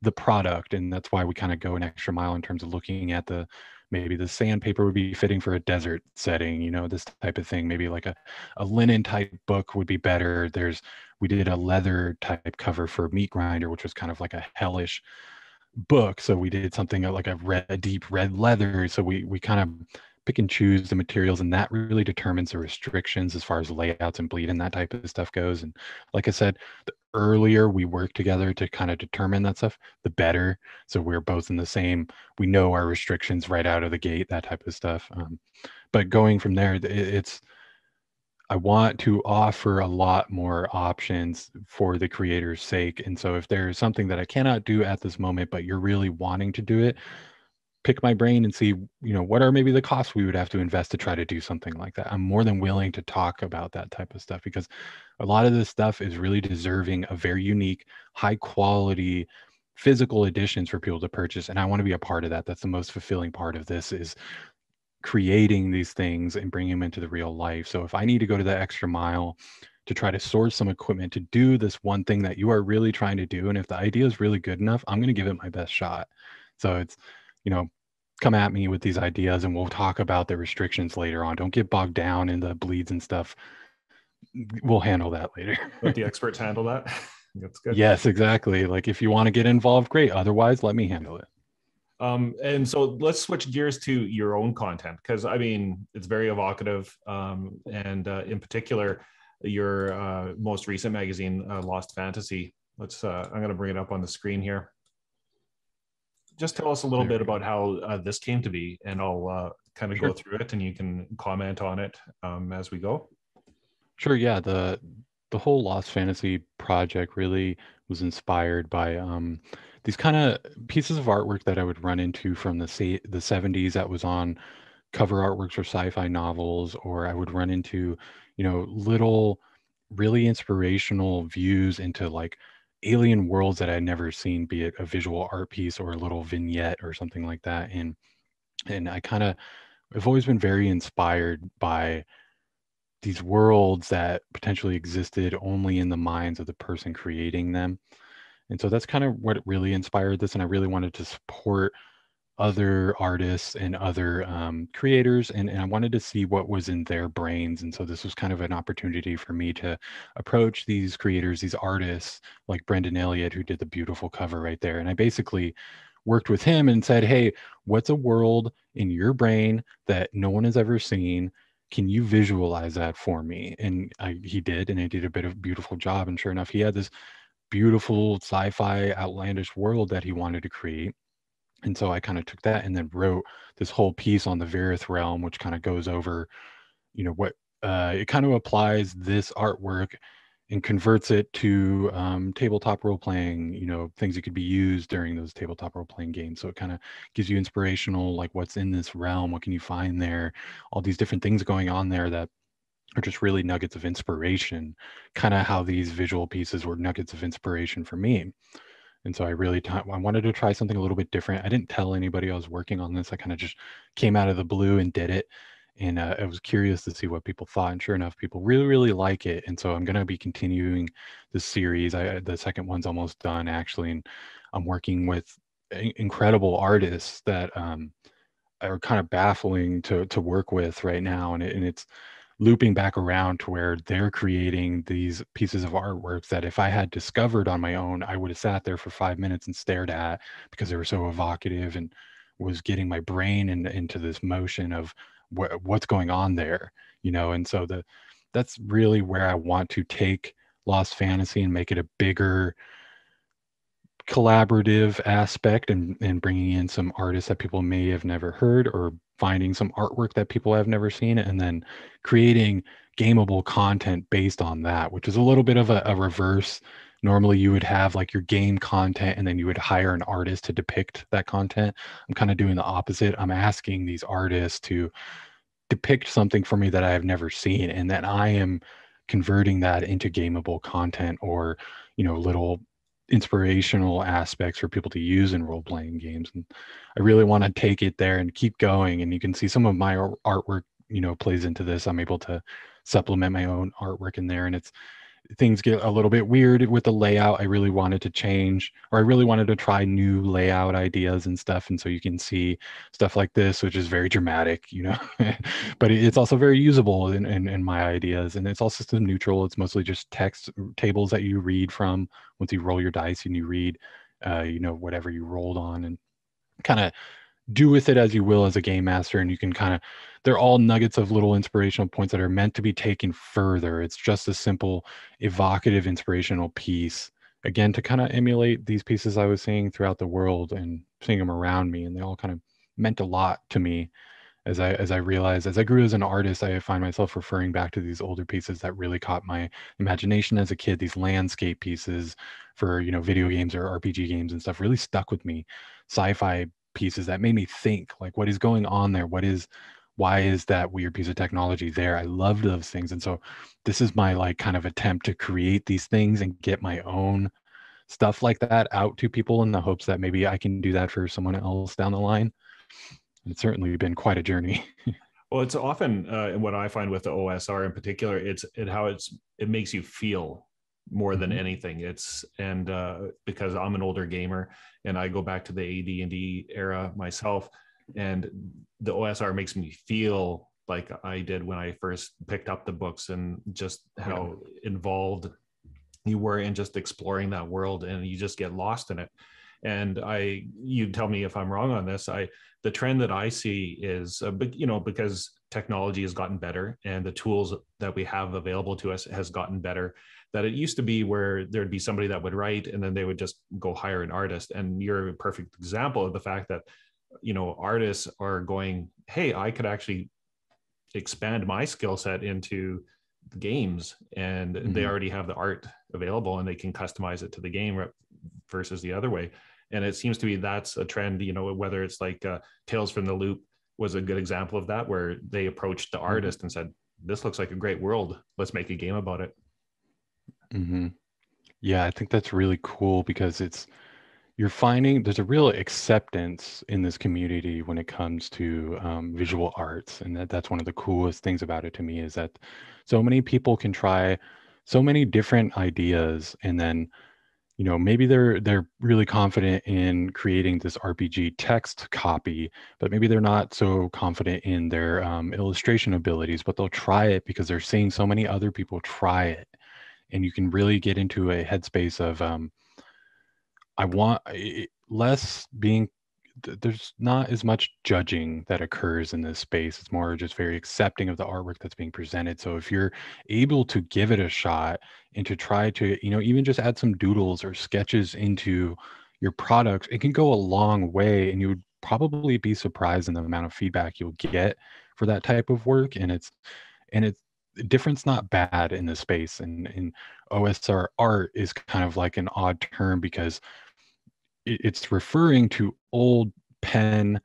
the product. And that's why we kind of go an extra mile in terms of looking at the maybe the sandpaper would be fitting for a desert setting, you know, this type of thing. Maybe like a, a linen type book would be better. There's we did a leather type cover for meat grinder, which was kind of like a hellish book so we did something like a red deep red leather so we we kind of pick and choose the materials and that really determines the restrictions as far as layouts and bleed and that type of stuff goes and like i said the earlier we work together to kind of determine that stuff the better so we're both in the same we know our restrictions right out of the gate that type of stuff um, but going from there it's I want to offer a lot more options for the creator's sake. And so if there's something that I cannot do at this moment, but you're really wanting to do it, pick my brain and see, you know, what are maybe the costs we would have to invest to try to do something like that. I'm more than willing to talk about that type of stuff because a lot of this stuff is really deserving of very unique, high quality physical editions for people to purchase and i want to be a part of that that's the most fulfilling part of this is creating these things and bringing them into the real life. So if I need to go to the extra mile to try to source some equipment to do this one thing that you are really trying to do, and if the idea is really good enough, I'm going to give it my best shot. So it's, you know, come at me with these ideas and we'll talk about the restrictions later on. Don't get bogged down in the bleeds and stuff. We'll handle that later. Let the experts handle that. That's good. Yes, exactly. Like if you want to get involved, great. Otherwise, let me handle it. Um, and so let's switch gears to your own content because I mean it's very evocative, um, and uh, in particular, your uh, most recent magazine, uh, Lost Fantasy. Let's. Uh, I'm going to bring it up on the screen here. Just tell us a little bit about how uh, this came to be, and I'll uh, kind of sure. go through it, and you can comment on it um, as we go. Sure. Yeah. The the whole Lost Fantasy project really was inspired by um, these kind of pieces of artwork that I would run into from the the 70s that was on cover artworks for sci-fi novels, or I would run into, you know, little really inspirational views into like alien worlds that I'd never seen, be it a visual art piece or a little vignette or something like that. And and I kind of I've always been very inspired by these worlds that potentially existed only in the minds of the person creating them. And so that's kind of what really inspired this. And I really wanted to support other artists and other um, creators and, and i wanted to see what was in their brains and so this was kind of an opportunity for me to approach these creators these artists like brendan elliott who did the beautiful cover right there and i basically worked with him and said hey what's a world in your brain that no one has ever seen? Can you visualize that for me? And I, he did and he did a bit of beautiful job and sure enough he had this beautiful sci-fi outlandish world that he wanted to create and so I kind of took that and then wrote this whole piece on the Verith realm, which kind of goes over, you know, what uh, it kind of applies this artwork and converts it to um, tabletop role playing, you know, things that could be used during those tabletop role playing games. So it kind of gives you inspirational, like what's in this realm, what can you find there, all these different things going on there that are just really nuggets of inspiration, kind of how these visual pieces were nuggets of inspiration for me. And so I really t- I wanted to try something a little bit different. I didn't tell anybody I was working on this. I kind of just came out of the blue and did it. And uh, I was curious to see what people thought. And sure enough, people really, really like it. And so I'm going to be continuing the series. I, the second one's almost done, actually. And I'm working with incredible artists that um, are kind of baffling to, to work with right now. And, it, and it's, looping back around to where they're creating these pieces of artwork that if I had discovered on my own, I would have sat there for five minutes and stared at because they were so evocative and was getting my brain in, into this motion of wh- what's going on there, you know. And so the that's really where I want to take Lost Fantasy and make it a bigger collaborative aspect and, and bringing in some artists that people may have never heard or finding some artwork that people have never seen and then creating gameable content based on that which is a little bit of a, a reverse. Normally you would have like your game content and then you would hire an artist to depict that content. I'm kind of doing the opposite. I'm asking these artists to depict something for me that i have never seen and then i am converting that into gameable content or you know little inspirational aspects for people to use in role playing games and i really want to take it there and keep going and you can see some of my artwork you know plays into this. I'm able to supplement my own artwork in there and it's things get a little bit weird with the layout i really wanted to change or i really wanted to try new layout ideas and stuff and so you can see stuff like this which is very dramatic you know? But it's also very usable in, in, in, my ideas and it's all system neutral it's mostly just text tables that you read from. Once you roll your dice and you read uh, you know whatever you rolled on and kind of do with it as you will as a game master and you can kind of they're all nuggets of little inspirational points that are meant to be taken further. It's just a simple evocative inspirational piece again to kind of emulate these pieces i was seeing throughout the world and seeing them around me and they all kind of meant a lot to me as i as i realized as i grew as an artist i find myself referring back to these older pieces that really caught my imagination as a kid these landscape pieces for you know video games or rpg games and stuff really stuck with me. Sci-fi pieces that made me think like what is going on there? What is why is that weird piece of technology there? I love those things and so this is my like kind of attempt to create these things and get my own stuff like that out to people in the hopes that maybe i can do that for someone else down the line. It's certainly been quite a journey. Well it's often uh, what i find with the osr in particular it's it how it's it makes you feel more than mm-hmm. anything it's and uh, because i'm an older gamer and i go back to the ad&d era myself and the osr makes me feel like i did when i first picked up the books and just how yeah. involved you were in just exploring that world and you just get lost in it and i you tell me if i'm wrong on this i the trend that i see is uh, you know because technology has gotten better and the tools that we have available to us has gotten better that it used to be where there'd be somebody that would write and then they would just go hire an artist and you're a perfect example of the fact that you know artists are going hey i could actually expand my skill set into games and mm-hmm. they already have the art available and they can customize it to the game versus the other way and it seems to be that's a trend you know whether it's like uh, tales from the loop was a good example of that where they approached the mm-hmm. artist and said this looks like a great world let's make a game about it Mm-hmm. Yeah, I think that's really cool because it's you're finding there's a real acceptance in this community when it comes to um, visual arts, and that, that's one of the coolest things about it to me is that so many people can try so many different ideas, and then you know maybe they're they're really confident in creating this rpg text copy but maybe they're not so confident in their um, illustration abilities but they'll try it because they're seeing so many other people try it. And you can really get into a headspace of um, i want less being there's not as much judging that occurs in this space. It's more just very accepting of the artwork that's being presented. So if you're able to give it a shot and to try to, you know, even just add some doodles or sketches into your products, it can go a long way and you would probably be surprised in the amount of feedback you'll get for that type of work. And it's and it's difference not bad in the space. And in OSR art is kind of like an odd term because it's referring to old pen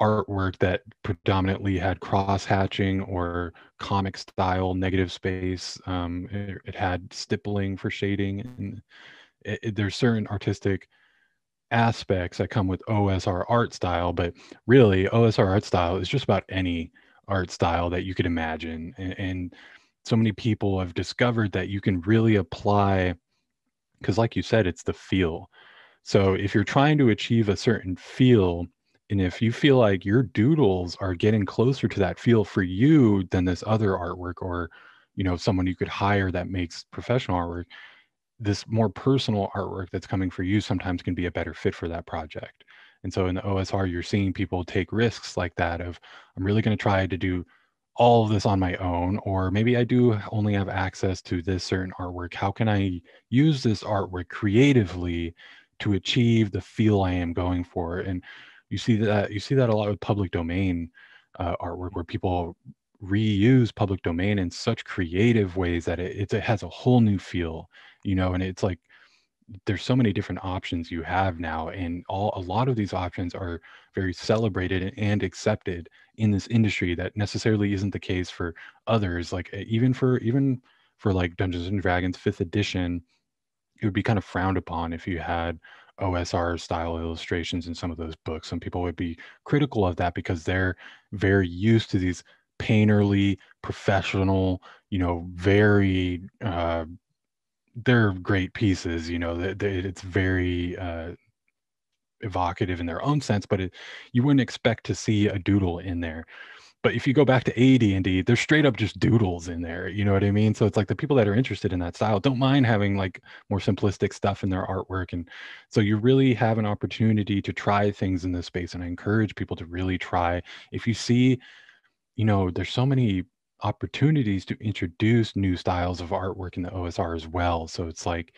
artwork that predominantly had cross hatching or comic style negative space. Um, it, it, had stippling for shading, and it, it, there's certain artistic aspects that come with OSR art style. But really, OSR art style is just about any art style that you could imagine, and, and so many people have discovered that you can really apply because, like you said, it's the feel so if you're trying to achieve a certain feel, and if you feel like your doodles are getting closer to that feel for you than this other artwork or you know someone you could hire that makes professional artwork this more personal artwork that's coming for you sometimes can be a better fit for that project. And so in the osr you're seeing people take risks like that of i'm really going to try to do all of this on my own or maybe i do only have access to this certain artwork. How can i use this artwork creatively to achieve the feel I am going for. And you see that you see that a lot with public domain uh, artwork where people reuse public domain in such creative ways that it, it has a whole new feel, you know, and it's like there's so many different options you have now and all a lot of these options are very celebrated and accepted in this industry that necessarily isn't the case for others like even for even for like dungeons and dragons fifth edition it would be kind of frowned upon if you had OSR style illustrations in some of those books. Some people would be critical of that because they're very used to these painterly, professional, you know, very uh, they're great pieces. You know, that it's very uh, evocative in their own sense, but it, you wouldn't expect to see a doodle in there but if you go back to AD&D, there's straight up just doodles in there. You know what I mean? So it's like the people that are interested in that style don't mind having like more simplistic stuff in their artwork. And so you really have an opportunity to try things in this space. And I encourage people to really try. If you see, you know, there's so many opportunities to introduce new styles of artwork in the OSR as well. So it's like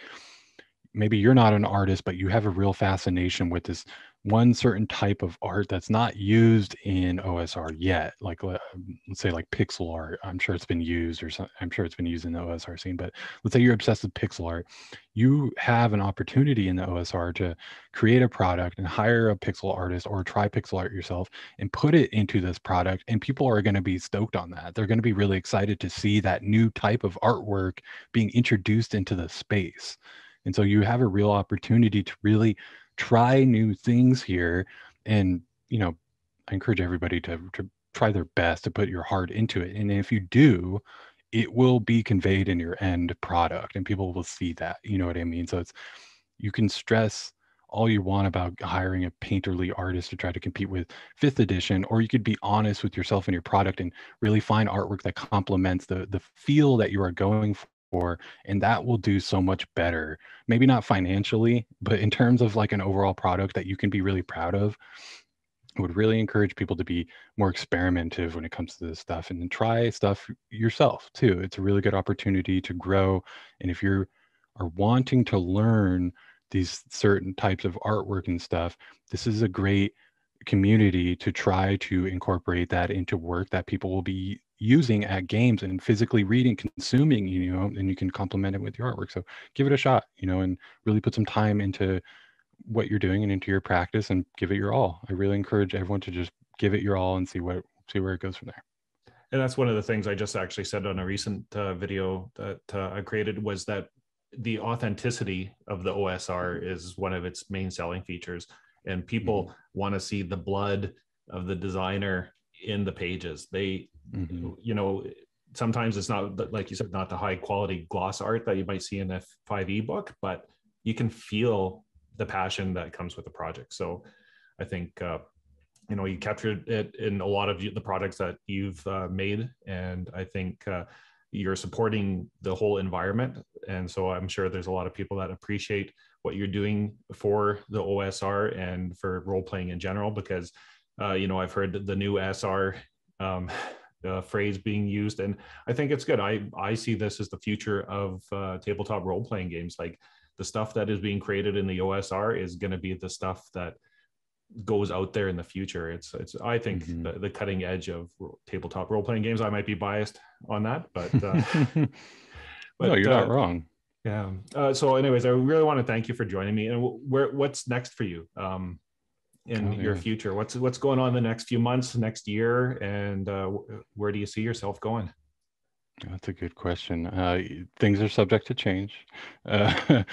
maybe you're not an artist, but you have a real fascination with this one certain type of art that's not used in OSR yet, like um, let's say like pixel art. I'm sure it's been used, or some, I'm sure it's been used in the OSR scene. But let's say you're obsessed with pixel art, you have an opportunity in the OSR to create a product and hire a pixel artist or try pixel art yourself and put it into this product, and people are going to be stoked on that. They're going to be really excited to see that new type of artwork being introduced into the space. And so you have a real opportunity to really try new things here and you know i encourage everybody to, to try their best to put your heart into it and if you do it will be conveyed in your end product and people will see that you know what i mean? So it's you can stress all you want about hiring a painterly artist to try to compete with fifth edition or you could be honest with yourself and your product and really find artwork that complements the the feel that you are going for and that will do so much better maybe not financially but in terms of like an overall product that you can be really proud of I would really encourage people to be more experimentative when it comes to this stuff and then try stuff yourself too. It's a really good opportunity to grow. And if you are wanting to learn these certain types of artwork and stuff, this is a great community to try to incorporate that into work that people will be using at games and physically reading, consuming, you know, and you can complement it with your artwork. So give it a shot, you know, and really put some time into what you're doing and into your practice and give it your all. I really encourage everyone to just give it your all and see what see where it goes from there. And that's one of the things I just actually said on a recent uh, video that uh, I created was that the authenticity of the OSR is one of its main selling features, and people mm-hmm. want to see the blood of the designer in the pages. They, mm-hmm. you know, sometimes it's not like you said, not the high quality gloss art that you might see in a 5e book, but you can feel the passion that comes with the project. So I think uh, you know you captured it in a lot of the products that you've uh, made, and I think uh, you're supporting the whole environment. And so I'm sure there's a lot of people that appreciate what you're doing for the OSR and for role playing in general, because uh, you know I've heard the new SR. Um, uh, phrase being used and i think it's good i i see this as the future of uh, tabletop role playing games like the stuff that is being created in the OSR is going to be the stuff that goes out there in the future. It's it's I think mm-hmm. the, the, cutting edge of tabletop role playing games. I might be biased on that, but, uh, but no, you're uh, not wrong. Yeah. Uh, so, anyways, I really want to thank you for joining me. And where what's next for you um, in oh, your future? What's what's going on in the next few months, next year, and uh, where do you see yourself going? That's a good question. Uh, things are subject to change. Uh,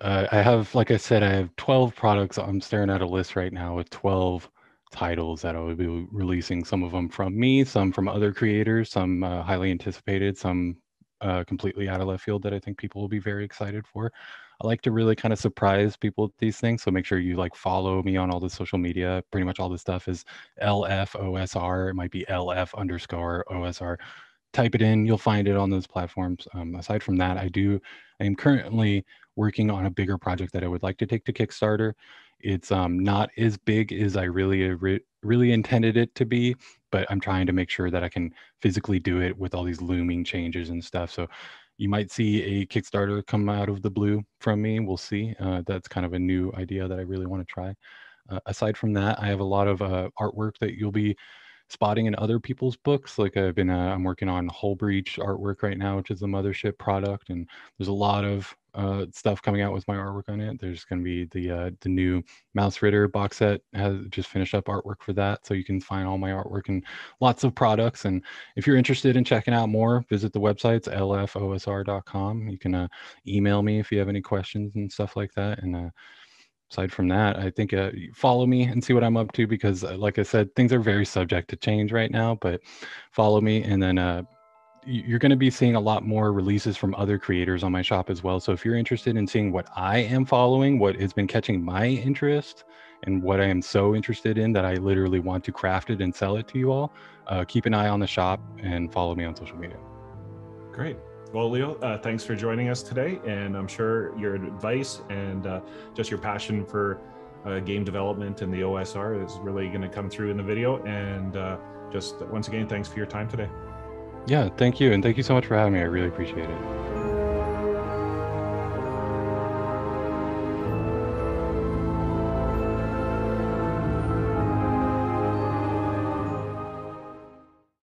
uh, I have, like I said, I have 12 products. I'm staring at a list right now with 12 titles that I will be releasing. Some of them from me, some from other creators, some uh, highly anticipated, some uh, completely out of left field that I think people will be very excited for. I like to really kind of surprise people with these things. So make sure you like follow me on all the social media. Pretty much all the stuff is LFOSR. It might be LF underscore OSR type it in, you'll find it on those platforms. Um, aside from that, I do, I am currently working on a bigger project that I would like to take to Kickstarter. It's um, not as big as I really, really intended it to be, but I'm trying to make sure that I can physically do it with all these looming changes and stuff. So you might see a Kickstarter come out of the blue from me. We'll see. Uh, that's kind of a new idea that I really want to try. Uh, aside from that, I have a lot of uh, artwork that you'll be spotting in other people's books. Like I've been, uh, I'm working on Hullbreach artwork right now, which is the mothership product, and there's a lot of uh, stuff coming out with my artwork on it. There's going to be the uh, the new Mausritter box set has just finished up artwork for that, so you can find all my artwork and lots of products. And if you're interested in checking out more, visit the websites lfosr.com. You can uh, email me if you have any questions and stuff like that, and uh, aside from that, I think uh, follow me and see what I'm up to because, uh, like I said, things are very subject to change right now. But follow me, and then uh, you're going to be seeing a lot more releases from other creators on my shop as well. So if you're interested in seeing what I am following, what has been catching my interest, and what I am so interested in that I literally want to craft it and sell it to you all, uh, keep an eye on the shop and follow me on social media. Great. Well, Leo, uh, thanks for joining us today. And I'm sure your advice and uh, just your passion for uh, game development and the OSR is really going to come through in the video. And uh, just once again, thanks for your time today. Yeah, thank you. And thank you so much for having me. I really appreciate it.